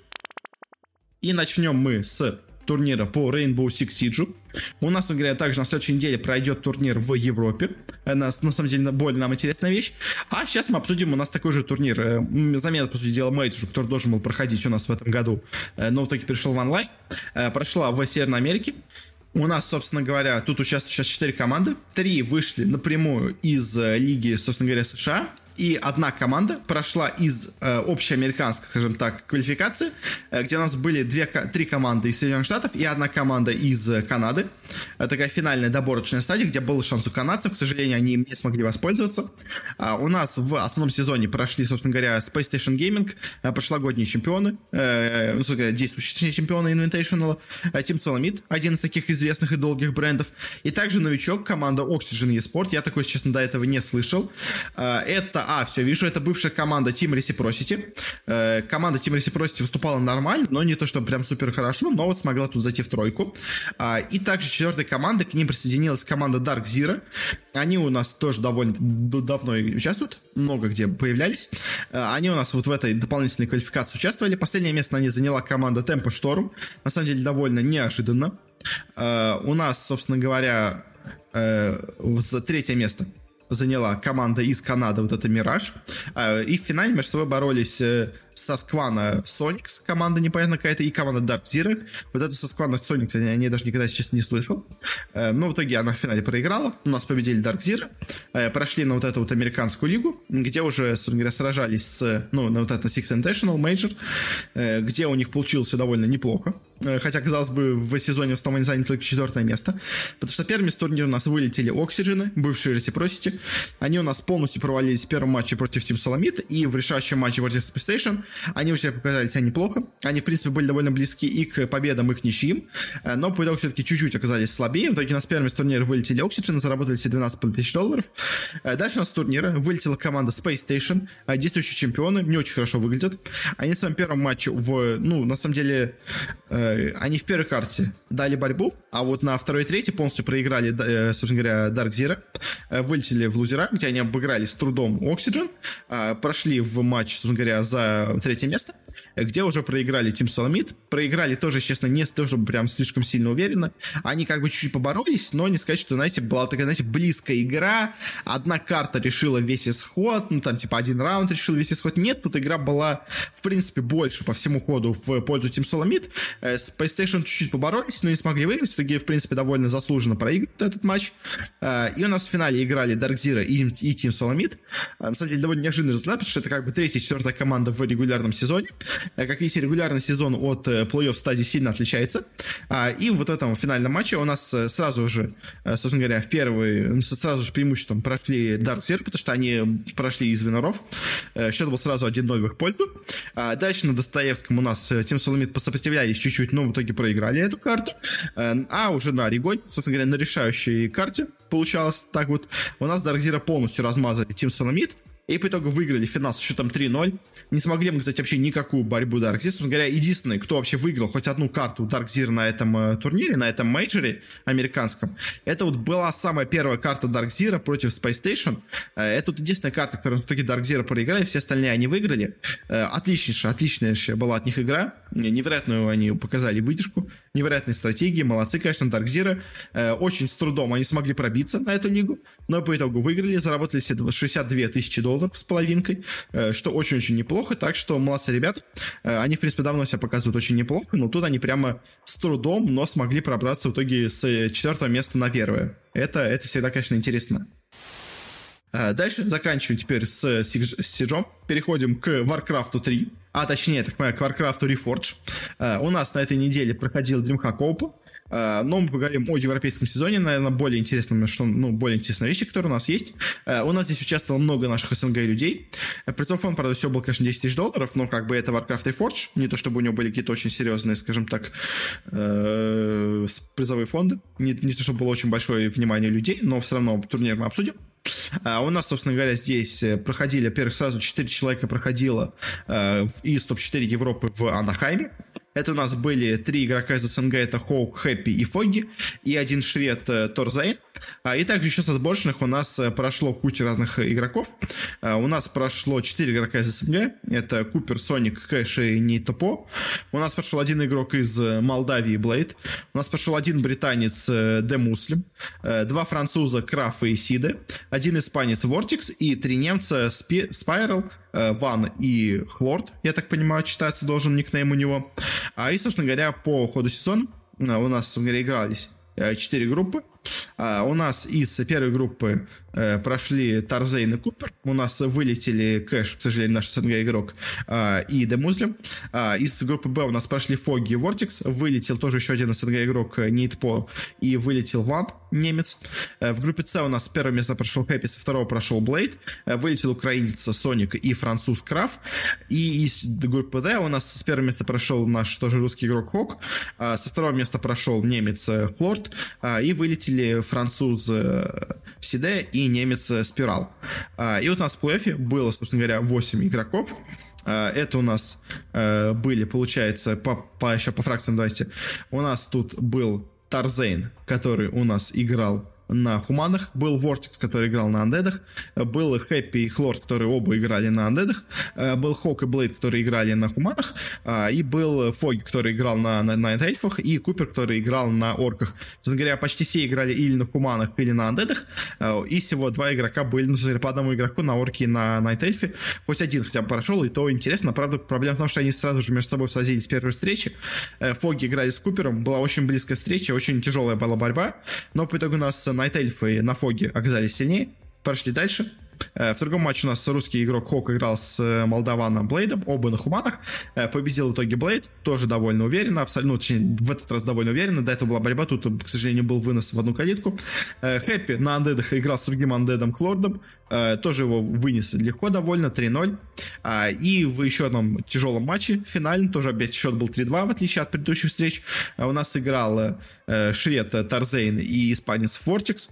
S1: И начнем мы с турнира по Rainbow Six Siege. У нас, говоря, также на следующей неделе пройдет турнир в Европе. Это, на самом деле, более нам интересная вещь. А сейчас мы обсудим у нас такой же турнир. Э, замена, по сути дела, мейджор, который должен был проходить у нас в этом году, э, но в итоге перешел в онлайн. Э, прошла в Северной Америке. У нас, собственно говоря, тут участвуют сейчас 4 команды. Три вышли напрямую из лиги, собственно говоря, США и одна команда прошла из э, общеамериканской, скажем так, квалификации, э, где у нас были две, три команды из Соединенных Штатов и одна команда из э, Канады. Это такая финальная доборочная стадия, где был шанс у канадцев, к сожалению, они им не смогли воспользоваться. А у нас в основном сезоне прошли, собственно говоря, Space Station Gaming, э, прошлогодние чемпионы, э, ну, говоря, действующие чемпионы Invitational, э, Team Solomid, один из таких известных и долгих брендов, и также новичок, команда Oxygen eSport, я такой, честно, до этого не слышал. Э, это а, все, вижу, это бывшая команда Team Reciprocity. Э, команда Team Reciprocity выступала нормально, но не то, что прям супер хорошо, но вот смогла тут зайти в тройку. А, и также четвертой команда, к ним присоединилась команда Dark Zero. Они у нас тоже довольно давно участвуют, много где появлялись. Э, они у нас вот в этой дополнительной квалификации участвовали. Последнее место они заняла команда Tempo Storm. На самом деле довольно неожиданно. Э, у нас, собственно говоря, э, за третье место заняла команда из Канады, вот это Мираж. А, и в финале между собой боролись со Сквана Соникс, команда непонятно какая-то, и команда Dark Zero. Вот это со Сквана Соникс я, я даже никогда, сейчас не слышал. Э, но в итоге она в финале проиграла. У нас победили Dark Zero. Э, прошли на вот эту вот американскую лигу, где уже, говоря, сражались с, ну, на вот это Six International Major, э, где у них получилось все довольно неплохо. Э, хотя, казалось бы, в сезоне в они заняли только четвертое место. Потому что первыми с турнира у нас вылетели Oxygen, бывшие Reciprocity. Они у нас полностью провалились в первом матче против Team Solomid и в решающем матче против Space Station. Они уже показали себя неплохо. Они, в принципе, были довольно близки и к победам, и к ничьим. Э, но по итогу все-таки чуть-чуть оказались слабее. В итоге у нас первыми с турнира вылетели Oxygen, заработали себе 12 тысяч долларов. Э, дальше у нас с турнира вылетела команда Space Station, действующие чемпионы, не очень хорошо выглядят. Они в своем первом матче в, ну, на самом деле, Э, они в первой карте дали борьбу, а вот на второй и третьей полностью проиграли, э, собственно говоря, Dark Zero, э, вылетели в лузера, где они обыграли с трудом Oxygen, прошли в матч, собственно говоря, за третье место, где уже проиграли Team Solomid, проиграли тоже, честно, не тоже прям слишком сильно уверенно, они как бы чуть-чуть поборолись, но не сказать, что, знаете, была такая, знаете, близкая игра, одна карта решила весь исход, ну там типа один раунд решил весь исход, нет, тут игра была, в принципе, больше по всему ходу в пользу Team Solomid, Э, с PlayStation чуть-чуть поборолись, но не смогли выиграть. В итоге, в принципе, довольно заслуженно проиграли этот матч. Э, и у нас в финале играли Dark Zero и, и Team Solomid. Э, на самом деле, довольно неожиданный результат, потому что это как бы третья, четвертая команда в регулярном сезоне. Как видите, регулярный сезон от плей-офф стадии сильно отличается. И в вот этом финальном матче у нас сразу же, собственно говоря, первый, ну, сразу же преимуществом прошли Dark Zero, потому что они прошли из виноров. Счет был сразу 1-0 в их пользу. Дальше на Достоевском у нас Team Solomid посопротивлялись чуть-чуть, но в итоге проиграли эту карту. Э, а уже на Орегоне, собственно говоря, на решающей карте получалось так вот. У нас Dark Zero полностью размазали Team Solomid. И по итогу выиграли финал с счетом 3-0. Не смогли мы, кстати, вообще никакую борьбу Dark Zero. Собственно говоря, единственный, кто вообще выиграл хоть одну карту Dark Zero на этом э, турнире, на этом мейджоре американском, это вот была самая первая карта Dark Zero против Space Station. Э, это вот единственная карта, которую в итоге Dark Zero проиграли, все остальные они выиграли. Э, отличнейшая, отличнейшая была от них игра. Невероятную они показали выдержку, невероятные стратегии, молодцы, конечно, Zero. Э, очень с трудом они смогли пробиться на эту лигу, но по итогу выиграли, заработали себе 62 тысячи долларов с половинкой, э, что очень-очень неплохо, так что молодцы ребята. Э, они, в принципе, давно себя показывают очень неплохо, но тут они прямо с трудом, но смогли пробраться в итоге с четвертого места на первое. Это, это всегда, конечно, интересно. Дальше заканчиваем теперь с Сиджом. Переходим к Warcraft 3 а точнее, так понимаю, к Warcraft Reforged. Uh, у нас на этой неделе проходил DreamHack Open, Uh, но мы поговорим о европейском сезоне, наверное, более интересном, что, ну, более интересные вещи, которые у нас есть. Uh, у нас здесь участвовало много наших СНГ людей. Призов фонд, правда, все было, конечно, 10 тысяч долларов, но как бы это Warcraft Reforged, не то чтобы у него были какие-то очень серьезные, скажем так, призовые фонды, не, не то чтобы было очень большое внимание людей, но все равно турнир мы обсудим. А у нас, собственно говоря, здесь э, проходили, во-первых, сразу 4 человека проходило э, из топ-4 Европы в Анахайме. Это у нас были три игрока из СНГ, это Хоук, Хэппи и Фоги, и один швед э, Торзайн. А, и также еще с отборочных у нас э, прошло куча разных игроков. А, у нас прошло 4 игрока из СНГ. Это Купер, Соник, Кэш и Нитопо. У нас прошел один игрок из э, Молдавии, Блейд. У нас прошел один британец, Де Муслим. Два француза, Краф и Сиде. Один испанец, Вортикс. И три немца, Спи, Спайрал, Ван и Хлорд. Я так понимаю, читается должен никнейм у него. А и, собственно говоря, по ходу сезона у нас, собственно говоря, игрались 4 группы. А, у нас из первой группы э, прошли Тарзейн и Купер. У нас вылетели Кэш, к сожалению, наш СНГ игрок, э, и Демузлим. Э, из группы Б у нас прошли Фоги и Вортикс. Вылетел тоже еще один СНГ игрок Нитпо и вылетел Ван, немец. Э, в группе С у нас с первого места прошел Хэппи, со второго прошел Блейд. Э, вылетел украинец Соник и француз Краф. И из группы Д у нас с первого места прошел наш тоже русский игрок Хок. Э, со второго места прошел немец Флорд. Э, и вылетели француз э, Сиде и немец э, Спирал. А, и вот у нас в плей было, собственно говоря, 8 игроков. А, это у нас э, были, получается, по, по, еще по фракциям давайте. У нас тут был Тарзейн, который у нас играл на Хуманах, был Вортекс, который играл на Андедах, был Хэппи и Хлорд, которые оба играли на Андедах, был Хок и Блейд, которые играли на Хуманах, и был Фоги, который играл на, на, на эльфах, и Купер, который играл на орках. Честно говоря, почти все играли или на Хуманах, или на Андедах, и всего два игрока были, ну, по одному игроку на орке и на Найтельфе. Хоть один хотя бы прошел, и то интересно. Правда, проблема в том, что они сразу же между собой сразились в первой встрече. Фоги играли с Купером, была очень близкая встреча, очень тяжелая была борьба, но по итогу у нас Найт Эльфы на Фоге оказались сильнее, прошли дальше. Э, в другом матче у нас русский игрок Хок играл с э, молдаваном Блейдом, оба на хуманах. Э, победил в итоге Блейд, тоже довольно уверенно, абсолютно, ну, точнее, в этот раз довольно уверенно. До этого была борьба, тут, к сожалению, был вынос в одну калитку. Хэппи на андедах играл с другим андедом Клордом, тоже его вынес легко довольно, 3-0. А, и в еще одном тяжелом матче, финальном, тоже опять счет был 3-2, в отличие от предыдущих встреч. У нас играл швед Тарзейн и испанец Фортикс.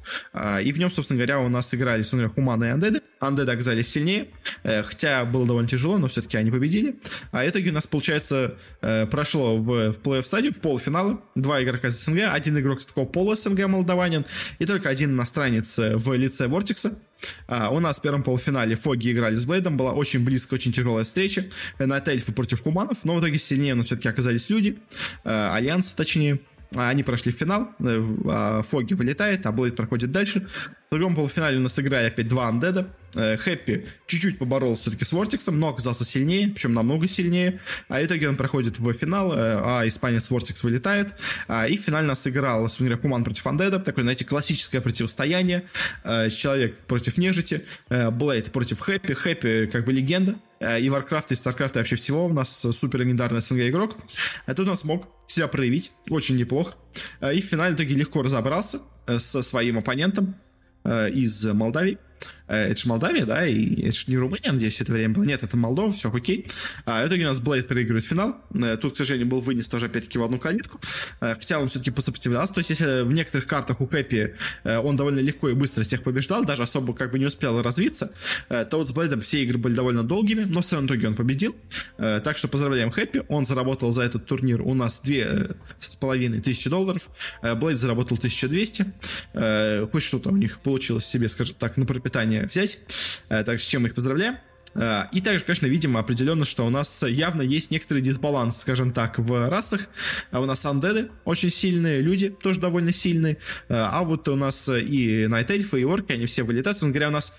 S1: И в нем, собственно говоря, у нас играли, собственно говоря, Хуманы и Андеды. Undead оказались сильнее, э, хотя было довольно тяжело, но все-таки они победили. А итоге у нас, получается, э, прошло в, в плей-офф стадию, в полуфиналы. Два игрока из СНГ, один игрок с такого полу-СНГ молдаванин, и только один иностранец э, в лице Вортикса. А, у нас в первом полуфинале Фоги играли с Блейдом, была очень близкая, очень тяжелая встреча. Night Эльфы против Human ов, но в итоге сильнее, но все-таки оказались люди, Альянс, точнее. Они прошли в финал, а Фоги вылетает, а Блейд проходит дальше. В другом полуфинале у нас играли опять два undead а. Э, Хэппи чуть-чуть поборолся все-таки с Вортиксом, но оказался сильнее, причем намного сильнее. А в итоге он проходит в финал, э, а испанец Вортикс вылетает. А, и финально сыграл Сунья Human против Undead а. Такое, знаете, классическое противостояние. Э, человек против нежити, Блейд против Хэппи. Хэппи как бы легенда и Warcraft, и StarCraft, и вообще всего. У нас супер легендарный СНГ игрок. А тут он смог себя проявить очень неплохо. И в финале в итоге легко разобрался со своим оппонентом. Э, из Молдавии. Э, это же Молдавия, да, и это же не Румыния, надеюсь, это время было. Нет, это Молдова, все окей. А в итоге у нас Блейд проигрывает финал. Э, тут, к сожалению, был вынес тоже опять-таки в одну калитку. Э, хотя он все-таки посопротивлялся. То есть, если в некоторых картах у Кэпи он довольно легко и быстро всех побеждал, даже особо как бы не успел развиться, то вот с Блейдом все игры были довольно долгими, но все равно в итоге он победил. Так что поздравляем Хэппи. Он заработал за этот турнир у нас две с половиной тысячи долларов. Блейд заработал 1200. Хоть что-то у них получилось себе, скажем так, на пропитание внимание взять. Э, так с чем их поздравляем. Э, и также, конечно, видимо определенно, что у нас явно есть некоторый дисбаланс, скажем так, в расах. А у нас андеды очень сильные, люди тоже довольно сильные. Э, а вот у нас и найтельфы, и орки, они все вылетают. Он говоря, у нас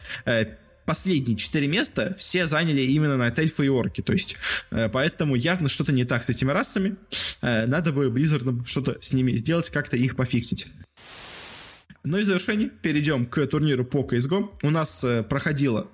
S1: последние четыре места все заняли именно найтельфы и орки. То есть, поэтому явно что-то не так с этими расами. Надо бы Blizzard что-то с ними сделать, как-то их пофиксить. Ну и в завершение перейдем к турниру по CSGO. У нас э, проходило,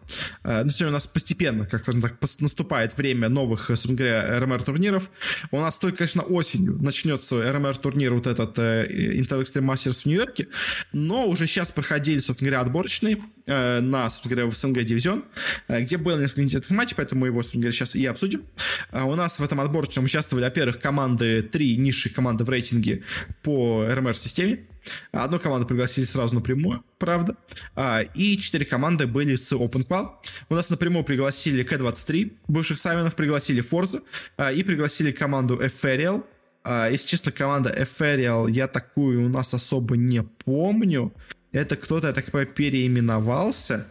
S1: э, ну, у нас постепенно, как то так, наступает время новых, э, собственно говоря, РМР турниров. У нас только, конечно, осенью начнется РМР турнир вот этот э, Intel Extreme Masters в Нью-Йорке, но уже сейчас проходили, собственно говоря, отборочные э, на, собственно говоря, в СНГ дивизион, э, где было несколько интересных матчей, поэтому мы его, собственно говоря, сейчас и обсудим. Э, у нас в этом отборочном участвовали, во-первых, команды, три низших команды в рейтинге по РМР-системе. Одну команду пригласили сразу напрямую, правда. А, и четыре команды были с OpenQual. У нас напрямую пригласили К-23, бывших Савинов, пригласили Forza а, и пригласили команду Ethereal. А, если честно, команда Ethereal, я такую у нас особо не помню. Это кто-то, я так понимаю, переименовался.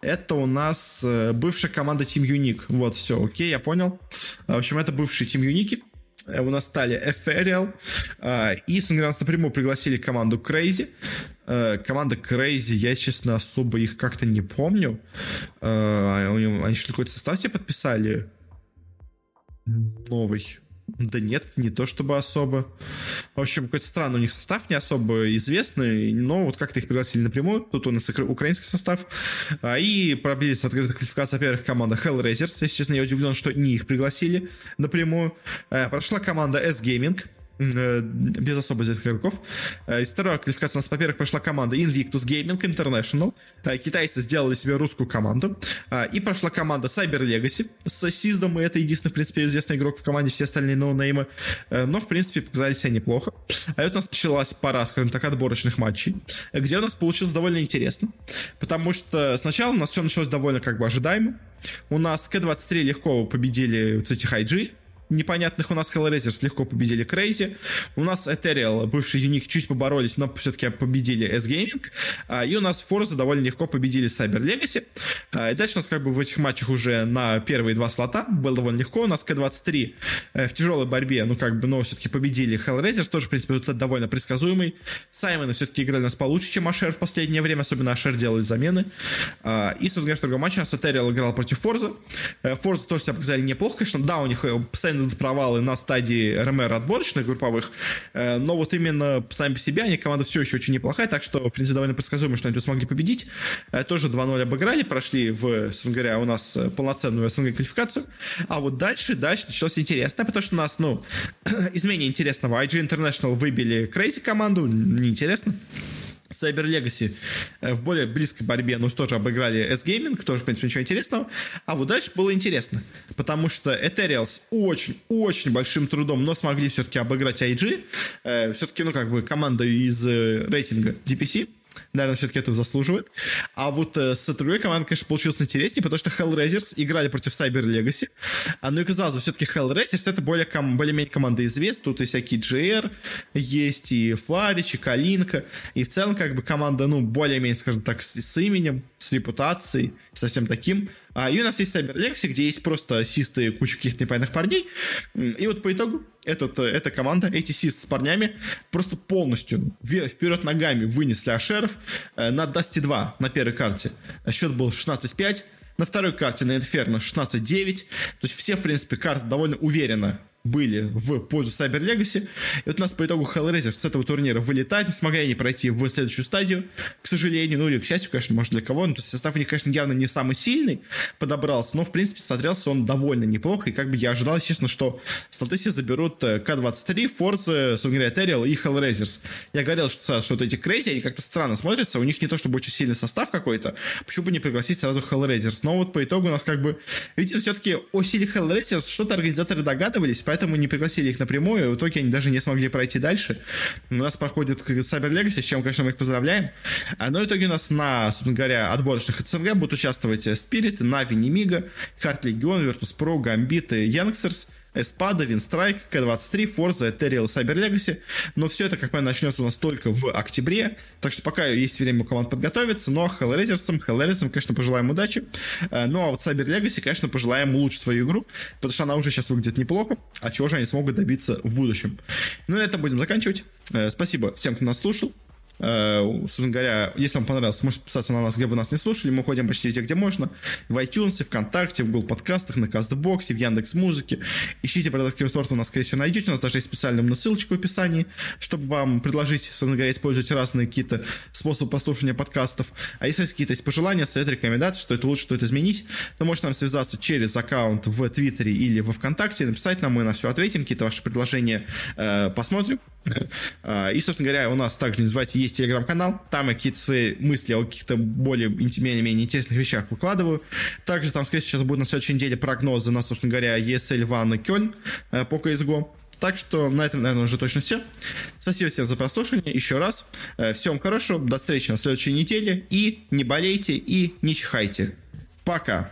S1: Это у нас э, бывшая команда Team Unique. Вот, все, окей, я понял. В общем, это бывшие Team Unique. Э, у нас стали Ethereal, э, и, говоря, напрямую пригласили команду Crazy. Э, команда Crazy, я, честно, особо их как-то не помню. Они что, какой-то состав себе подписали? Новый. Да нет, не то чтобы особо. В общем, какой-то странный у них состав, не особо известный, но вот как-то их пригласили напрямую. Тут у нас украинский состав. А, и пробились открытая квалификация, во-первых, команда Hellraisers. Если честно, я удивлен, что не их пригласили напрямую. А, прошла команда S-Gaming. Э, без особо известных игроков. Э, из второй квалификации у нас, во-первых, прошла команда Invictus Gaming International. Э, китайцы сделали себе русскую команду. И прошла команда Cyber Legacy с Сиздом, и это единственный, в принципе, известный игрок в команде, все остальные ноунеймы. Но, в принципе, показали себя неплохо. А вот у нас началась пара, скажем так, отборочных матчей, где у нас получилось довольно интересно. Потому что сначала у нас все началось довольно как бы ожидаемо. У нас К-23 легко победили вот эти хайджи, непонятных у нас Hellraisers легко победили Crazy. У нас Ethereal, бывший Юник, чуть поборолись, но все-таки победили S-Gaming. А, и у нас Forza довольно легко победили Cyber Legacy. А, и дальше у нас как бы в этих матчах уже на первые два слота было довольно легко. У нас К-23 э, в тяжелой борьбе, ну как бы, но все-таки победили Hellraisers. Тоже, в принципе, результат довольно предсказуемый. Саймоны все-таки играли у нас получше, чем Ашер в последнее время. Особенно Ашер делали замены. А, и, собственно говоря, в другом матче у нас Ethereal играл против Forza. Forza тоже себя показали неплохо, конечно. Да, у них э, постоянно идут провалы на стадии РМР отборочных групповых, э, но вот именно сами по себе они команда все еще очень неплохая, так что, в принципе, довольно предсказуемо, что они тут смогли победить. Э, тоже 2-0 обыграли, прошли в, собственно говоря, у нас полноценную СНГ квалификацию. А вот дальше, дальше началось интересно, потому что у нас, ну, из менее интересного IG International выбили Crazy команду, неинтересно. Cyber Legacy э, в более близкой борьбе, ну, тоже обыграли S-Gaming, тоже, в принципе, ничего интересного. А вот дальше было интересно, потому что Ethereal очень-очень большим трудом, но смогли все-таки обыграть IG. Э, все-таки, ну, как бы команда из э, рейтинга DPC, наверное, все-таки этого заслуживает. А вот э, с другой командой, конечно, получилось интереснее, потому что Hellraisers играли против Cyber Legacy. А, ну и казалось бы, все-таки Hellraisers это более ком- более-менее команда известна. Тут и всякие GR, есть и Фларич, и Калинка. И в целом, как бы, команда, ну, более-менее, скажем так, с, с именем, с репутацией, со всем таким. А, и у нас есть Cyber Legacy, где есть просто систы куча каких-то непонятных парней. И вот по итогу этот, э, эта команда, эти сист с парнями просто полностью вперед ногами вынесли Ашеров э, на Dusty 2 на первой карте. Счет был 16-5. На второй карте на Inferno 16-9. То есть все, в принципе, карты довольно уверенно были в пользу Cyber Legacy. И вот у нас по итогу Hellraiser с этого турнира вылетает, не смогли они пройти в следующую стадию, к сожалению, ну или к счастью, конечно, может для кого, ну, то есть состав у них, конечно, явно не самый сильный подобрался, но, в принципе, смотрелся он довольно неплохо, и как бы я ожидал, естественно, что Сталтеси заберут э, К-23, Forza, говоря, Ethereal и Hellraisers. Я говорил, что, что вот эти Crazy, они как-то странно смотрятся, у них не то чтобы очень сильный состав какой-то, почему бы не пригласить сразу Hellraisers, но вот по итогу у нас как бы, видите, все-таки о силе Hellraisers что-то организаторы догадывались, поэтому не пригласили их напрямую, в итоге они даже не смогли пройти дальше. У нас проходит Cyber Legacy, с чем, конечно, мы их поздравляем. А, но в итоге у нас на, собственно говоря, отборочных СНГ будут участвовать Spirit, Navi, Nemiga, Heart Legion, Virtus.pro, Gambit и Youngsters – Espada, Winstrike, K23, Forza, Ethereal, Cyber Legacy. Но все это, как понятно, начнется у нас только в октябре. Так что пока есть время у команд подготовиться. Но Hellraisers'ам, Hellraisers'ам, конечно, пожелаем удачи. Э, ну а вот Cyber Legacy, конечно, пожелаем улучшить свою игру, потому что она уже сейчас выглядит неплохо. А чего же они смогут добиться в будущем? Ну на этом будем заканчивать. Э, спасибо всем, кто нас слушал. Э, собственно говоря, если вам понравилось, можете подписаться на нас, где бы нас не слушали. Мы ходим почти везде, где можно. В iTunes, ВКонтакте, в Google подкастах, на Кастбоксе, в Яндекс Музыке. Ищите продать Киберспорт, у нас, скорее всего, найдете. У нас даже есть специальная ссылочка в описании, чтобы вам предложить, собственно говоря, использовать разные какие-то способы послушания подкастов. А если есть какие-то есть пожелания, советы, рекомендации, что это лучше, что это изменить, то можете нам связаться через аккаунт в Твиттере или во ВКонтакте, написать нам, мы на все ответим, какие-то ваши предложения э, посмотрим. А, и, собственно говоря, у нас также, не есть телеграм-канал. Там я какие-то свои мысли о каких-то более менее интересных вещах выкладываю. Также там, скорее всего, сейчас будет на следующей неделе прогнозы на, собственно говоря, ESL Ван и Кёльн э, по CSGO. Так что на этом, наверное, уже точно все. Спасибо всем за прослушивание. Еще раз. Э, всем хорошего. До встречи на следующей неделе. И не болейте, и не чихайте. Пока.